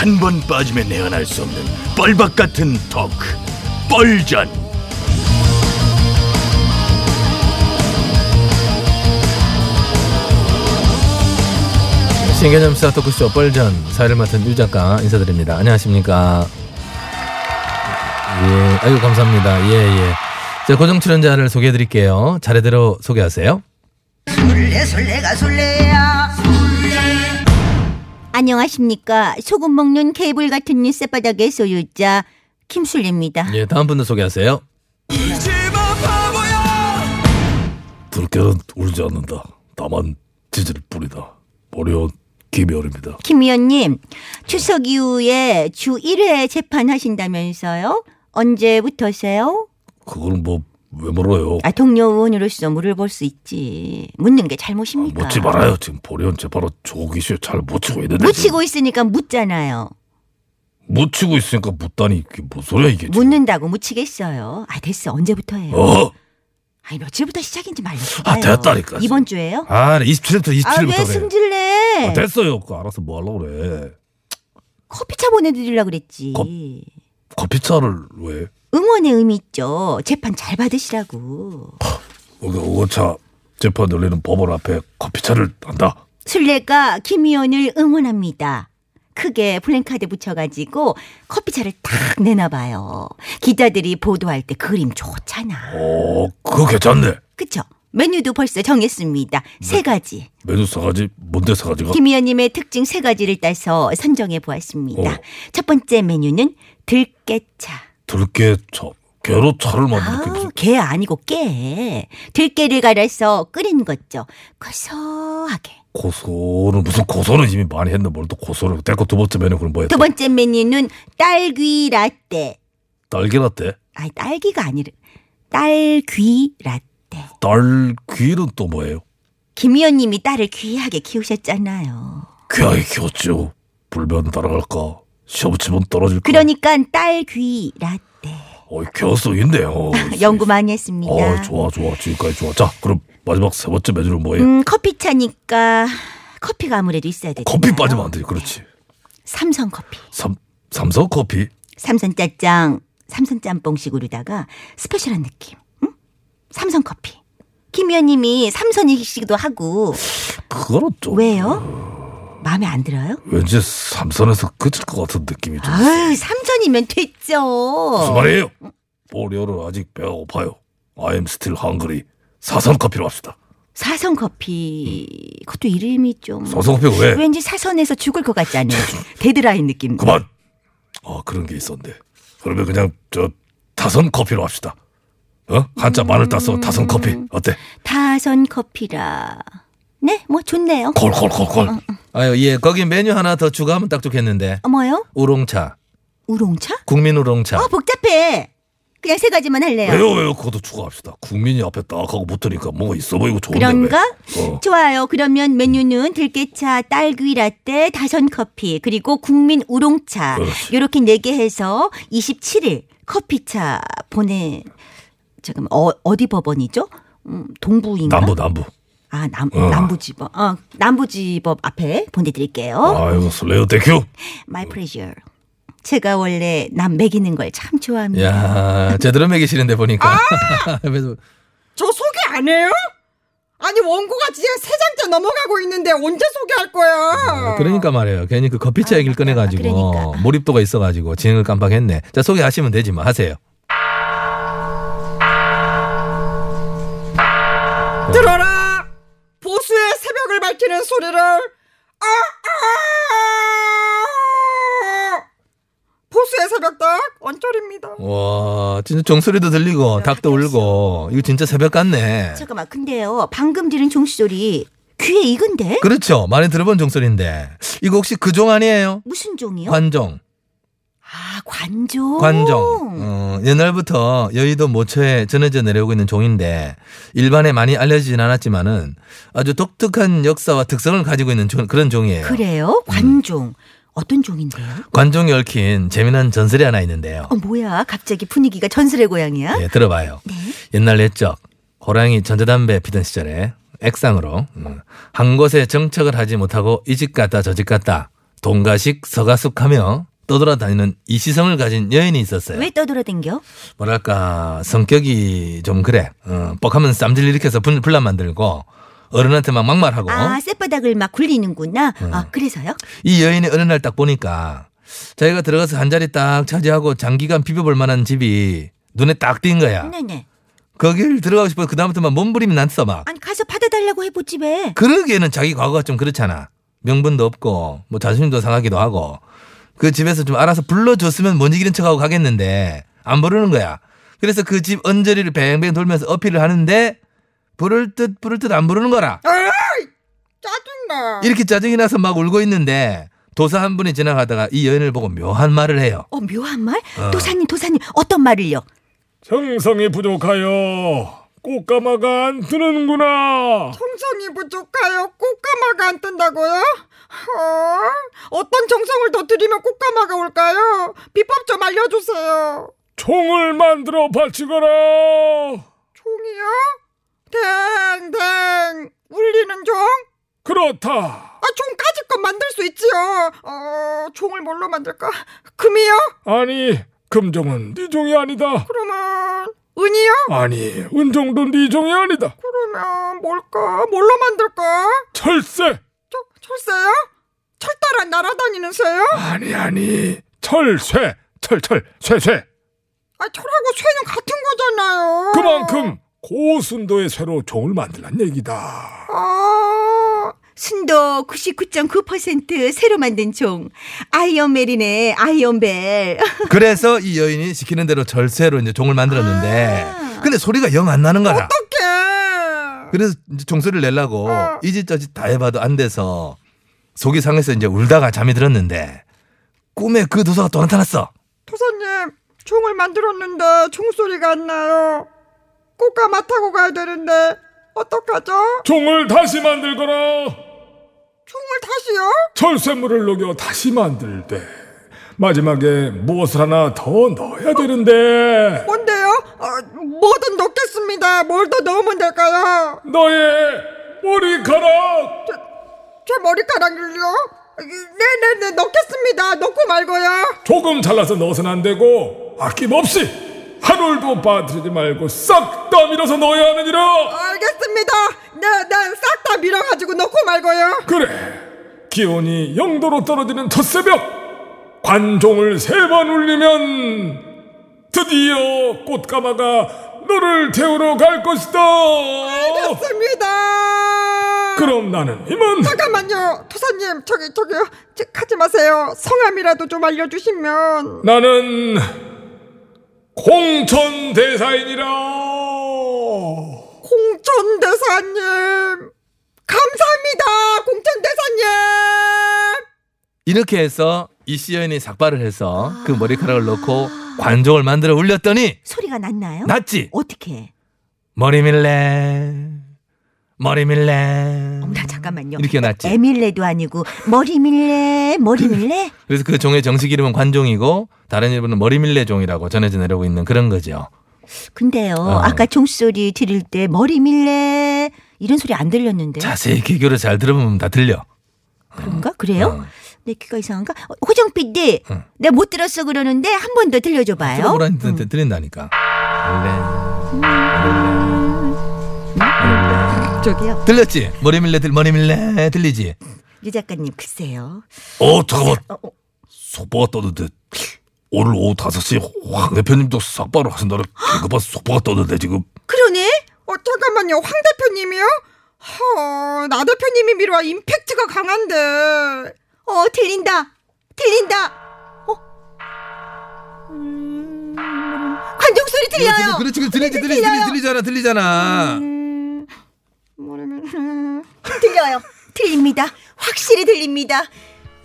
한 번 빠지면 내안할 수 없는 뻘박 같은 토크 뻘전 신개념 시사 토크쇼 뻘전 사회를 맡은 유 작가 인사드립니다. 안녕하십니까. 예, 아유 감사합니다. 예, 예. 자, 고정 출연자를 소개해 드릴게요. 차례대로 소개하세요. 술래 술래가 술래야 안녕하십니까. 소금 먹는 케이블 같은 쌔바닥의 소유자 김술래입니다. 예, 다음 분도 소개하세요. 들깨는 울지 않는다. 다만 지질 뿐이다. 어려운 김여울입니다. 김 의원님 추석 이후에 주 1회 재판하신다면서요? 언제부터세요? 그걸 뭐 왜 물어요 아 동료 의원으로서 물어볼 수 있지 묻는 게 잘못입니까? 묻지 말아요 지금 보리언 재판은 조기시에 잘 묻히고 있는데 묻히고 있으니까 묻잖아요 묻히고 있으니까 묻다니 이게 무슨 소리야 이게 지금. 묻는다고 묻히겠어요 아 됐어 언제부터예요? 어? 아니 며칠부터 시작인지 말해줘요 아, 됐다니까. 이번 주에요? 아 27일부터 27일부터 아왜 그래 승질내 아, 됐어요 그거 알아서 뭐 하려고 그래 커피차 보내드리려고 그랬지. 컵- 커피차를 왜 응원의 의미 있죠. 재판 잘 받으시라고. 오차 재판 열리는 법원 앞에 커피차를 한다 술래가 김 의원을 응원합니다. 크게 플랜카드 붙여가지고 커피차를 탁 내놔봐요. 기자들이 보도할 때 그림 좋잖아. 어 그거 괜찮네 그쵸? 메뉴도 벌써 정했습니다. 세 가지. 메뉴 사가지 뭔데 사가지가 김 의원님의 특징 세 가지를 따서 선정해 보았습니다. 어. 첫 번째 메뉴는 들깨차. 들깨차 개로 차를 만드는 게 아, 무슨 게 아니고 깨. 들깨를 갈아서 끓인 거죠. 고소하게. 고소는 무슨 고소는 이미 많이 했는데 뭘 또 고소를 됐고 두 번째 메뉴 그럼 뭐야 두 번째 메뉴는 딸기 라떼. 딸기 라떼 아니 딸기가 아니라 딸귀 라떼. 딸귀는 또 뭐예요 김 의원님이 딸을 귀하게 키우셨잖아요. 귀하게 키웠죠 불면 따라갈까 시험 치면 떨어질까 그러니까 딸귀 라떼. 어이 개성 있네요 연구 많이 했습니다. 어 좋아 좋아 지금까지 좋아 자 그럼 마지막 세 번째 메뉴는 뭐예요 음, 커피차니까 커피가 아무래도 있어야 되잖아요. 커피 빠지면 안 돼. 그렇지. 삼선 커피. 삼 삼성 커피. 삼선 짜장, 삼선 짬뽕식으로다가 스페셜한 느낌. 응? 삼선 커피. 김 의원님이 삼선이시기도 하고 그거는 좀 왜요? 마음에 안 들어요? 왠지 삼선에서 그칠 것 같은 느낌이 좀. 아유 삼선이면 됐죠. 무슨 말이에요? 보리오는 아직 배가 고파요. I am still hungry. 사선 커피로 합시다. 사선 커피. 그것도 이름이 좀 사선 커피가 왜? 왠지 사선에서 죽을 것 같잖아요. 데드라인 느낌. 그만. 아 그런 게 있었는데. 그러면 그냥 저 타선 커피로 합시다. 어? 한 자만을 따서 타선 커피 어때? 타선 커피라. 네, 뭐 좋네요. 콜콜콜콜. 아유, 예, 거기 메뉴 하나 더 추가하면 딱 좋겠는데. 어머요? 우롱차, 우롱차? 국민 우롱차. 아 복잡해. 그냥 세 가지만 할래요. 왜요 왜요? 그것도 추가합시다. 국민이 앞에 딱 하고 붙으니까 뭔가 있어 보이고 좋은데 그런가? 왜? 어. 좋아요. 그러면 메뉴는 들깨차, 딸기 라떼, 다선 커피, 그리고 국민 우롱차. 그렇지. 요렇게 네 개 해서 27일 커피차 보내 잠깐 어, 어디 법원이죠? 음, 동부인가? 남부 남부. 아, 남, 어. 남부지법. 어, 남부지법 앞에 보내드릴게요. 아이고 설레요 Thank you. My pleasure. 제가 원래 남 먹이는 걸 참 좋아합니다. 야, 제대로 먹이시는데 보니까. 그래도 저 소개 안 해요? 아니 원고가 지금 세 장째 넘어가고 있는데 언제 소개할 거야? 그러니까 말이에요. 괜히 그 커피차 아, 얘기를 맞다. 꺼내가지고 그러니까. 몰입도가 있어가지고 진행을 깜빡했네. 자 소개하시면 되지 뭐 하세요. 진짜 종소리도 들리고 닭도 울고 이거 진짜 새벽 같네. 잠깐만, 근데요. 방금 들은 종소리 귀에 익은데? 그렇죠. 많이 들어본 종소리인데 이거 혹시 그 종 아니에요? 무슨 종이요? 관종. 아, 관종. 관종. 어, 옛날부터 여의도 모처에 전해져 내려오고 있는 종인데 일반에 많이 알려지진 않았지만은 아주 독특한 역사와 특성을 가지고 있는 종- 그런 종이에요. 그래요? 관종. 어떤 종인데요? 관종이 얽힌 재미난 전설이 하나 있는데요. 어, 뭐야? 갑자기 분위기가 전설의 고향이야? 예, 들어봐요. 옛날 옛적 호랑이 전자담배 피던 시절에 액상으로 음, 한 곳에 정착을 하지 못하고 이 집 갔다 저 집 갔다 동가식 서가숙하며 떠돌아다니는 이 시성을 가진 여인이 있었어요. 왜 떠돌아댕겨? 뭐랄까 성격이 좀 그래. 어, 뻑하면 쌈질 일으켜서 분, 분란 만들고 어른한테 막 막말하고 아, 쌔바닥을 막 굴리는구나. 아, 그래서요? 이 여인이 어느 날 딱 보니까 자기가 들어가서 한 자리 딱 차지하고 장기간 비벼볼 만한 집이 눈에 딱 띈 거야. 네네. 거길 들어가고 싶어 그 다음부터 막 몸부림이 났어 막. 아니, 가서 받아달라고 해보지 왜? 그러기에는 자기 과거가 좀 그렇잖아. 명분도 없고 뭐 자존심도 상하기도 하고 그 집에서 좀 알아서 불러줬으면 못 이기는 척하고 가겠는데 안 부르는 거야. 그래서 그 집 언저리를 뱅뱅 돌면서 어필을 하는데 부를 듯 부를 듯 안 부르는 거라. 에이! 짜증나. 이렇게 짜증이 나서 막 울고 있는데 도사 한 분이 지나가다가 이 여인을 보고 묘한 말을 해요. 어, 묘한 말? 어. 도사님, 도사님, 어떤 말을요? 정성이 부족하여 꽃가마가 안 뜨는구나. 정성이 부족하여 꽃가마가 안 뜬다고요? 어? 어떤 정성을 더 들이면 꽃가마가 올까요? 비법 좀 알려주세요. 총을 만들어 바치거라. 총이요? 댕댕 울리는 종? 그렇다. 아, 종까지 건 만들 수 있지요. 어, 종을 뭘로 만들까? 금이요? 아니 금종은 네 종이 아니다. 그러면 은이요? 아니 은종도 네 종이 아니다. 그러면 뭘까? 뭘로 만들까? 철새. 저, 철새요? 철 따라 날아다니는 새요? 아니 아니 철쇠 철철 쇠쇠. 아, 철하고 쇠는 같은 거잖아요. 그만큼 고순도의 쇠로 종을 만들란 얘기다. 아, 순도 99.9% 새로 만든 종. 아이언벨이네, 아이언벨. 그래서 이 여인이 시키는 대로 절세로 이제 종을 만들었는데 아. 근데 소리가 영 안 나는 거라. 어떡해. 그래서 이제 종소리를 내려고 어. 이짓 저짓 다 해봐도 안 돼서 속이 상해서 이제 울다가 잠이 들었는데 꿈에 그 도사가 또 나타났어. 도사님, 종을 만들었는데 종소리가 안 나요. 꽃가마 타고 가야 되는데 어떡하죠? 종을 다시 만들거라. 종을 다시요? 철쇠물을 녹여 다시 만들되 마지막에 무엇을 하나 더 넣어야 되는데 뭔데요? 어, 뭐든 넣겠습니다. 뭘 더 넣으면 될까요? 너의 머리카락 제 머리카락을요? 네네네 넣겠습니다. 넣고 말고요. 조금 잘라서 넣어서는 안 되고 아낌없이 한 올도 빠뜨리지 말고 싹 다 밀어서 넣어야 하느니라 알겠습니다. 네, 네, 싹다 밀어가지고 넣고 말고요. 그래 기온이 영도로 떨어지는 첫 새벽 관종을 세 번 울리면 드디어 꽃가마가 너를 태우러 갈 것이다 알겠습니다. 그럼 나는 이만 잠깐만요, 도사님. 저기 저기요. 저, 가지 마세요. 성함이라도 좀 알려주시면. 나는 공천 대사이니라. 공천 대사님. 감사합니다, 공천 대사님. 이렇게 해서 이씨 여인이 삭발을 해서 그 머리카락을 넣고 관종을 만들어 울렸더니 소리가 났나요? 났지. 어떻게? 머리 밀래 머리 밀래 어머나 잠깐만요. 이렇게 났지. 에밀레도 아니고 머리 밀레, 머리 밀레. 그래서 그 종의 정식 이름은 관종이고 다른 이름은 머리 밀래 종이라고 전해져 내려오고 있는 그런 거죠. 근데요, 어. 아까 종소리 들을 때 머리 밀레 이런 소리 안 들렸는데. 자세히 귀교를 잘 들어보면 다 들려. 그런가? 그래요? 어. 내 귀가 이상한가? 어, 호정 PD, 응. 내가 못 들었어 그러는데 한 번 더 들려줘봐요. 들어보라는데 들린다니까. 저기요. 들렸지? 머리 밀래 들 머리 밀래 들리지? 유 작가님 글쎄요. 어 잠깐만 어, 어, 속보가 떴는데 오늘 오후 5시 황 대표님도 싹바로 하신다는 긴급한 속보가 떴는데 지금 그러네. 어, 잠깐만요. 황 대표님이요? 허, 나 대표님이 밀어 임팩트가 강한데. 어 들린다. 들린다. 어. 음, 관중 소리 들려요. 그렇지, 그렇지, 들리지. 들리지, 들리잖아, 들리잖아. 음, 뭐라면, 들려요. 들립니다. 확실히 들립니다.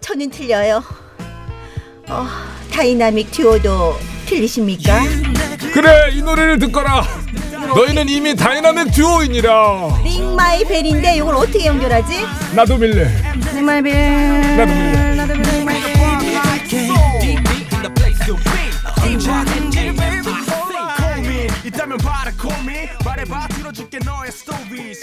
저는 들려요. 어, 다이나믹 듀오도 들리십니까? 그래 이 노래를 듣거라. 너희는 이미 다이나믹 듀오이니라. Ring My Bell인데 이걸 어떻게 연결하지? 나도 밀래. Ring My Bell. 나도 밀래. 나도. 있다면 bother me 말해봐 들어줄게 너의 스토리